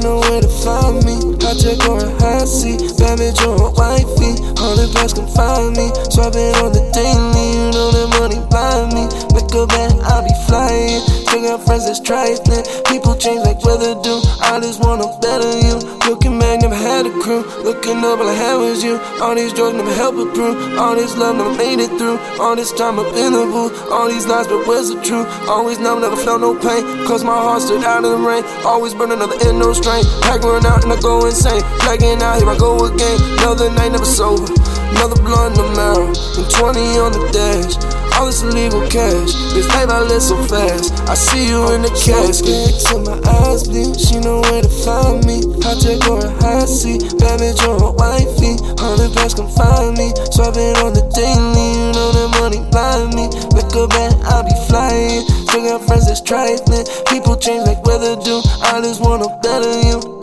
know where to find me. Hot check or a high seat, bad bitch or a wifey. All the girls can find me. Swapping on the daily, you know that money buy me. Wake up and I'll be flying. Still got friends that's trifling. People change like weather do. I just wanna better you. Looking back, never had a crew. Looking up, all I had was you. All these drugs never help a prove. All this love never made it through. All this time in the booth. All these lies, but where's the truth? Always numb, never felt no pain. Cause my heart stood out in the rain. Always burn another end, no strain. Pack run out and I go insane. Blacking out, here I go again. Another night, never sober. Another blunt in the marrow. And 20 on the dash. All this illegal cash. This life I live so fast. I see you in the casket. Till my eyes bleed. She know where to find me. Check or a high seat. Bad bitch on wifey. Hundred packs can find me. Swapping on the daily. You know that money blind me. Make a bet, I'll be flying. Still got friends that's trifling. People change like weather do. I just wanna better you.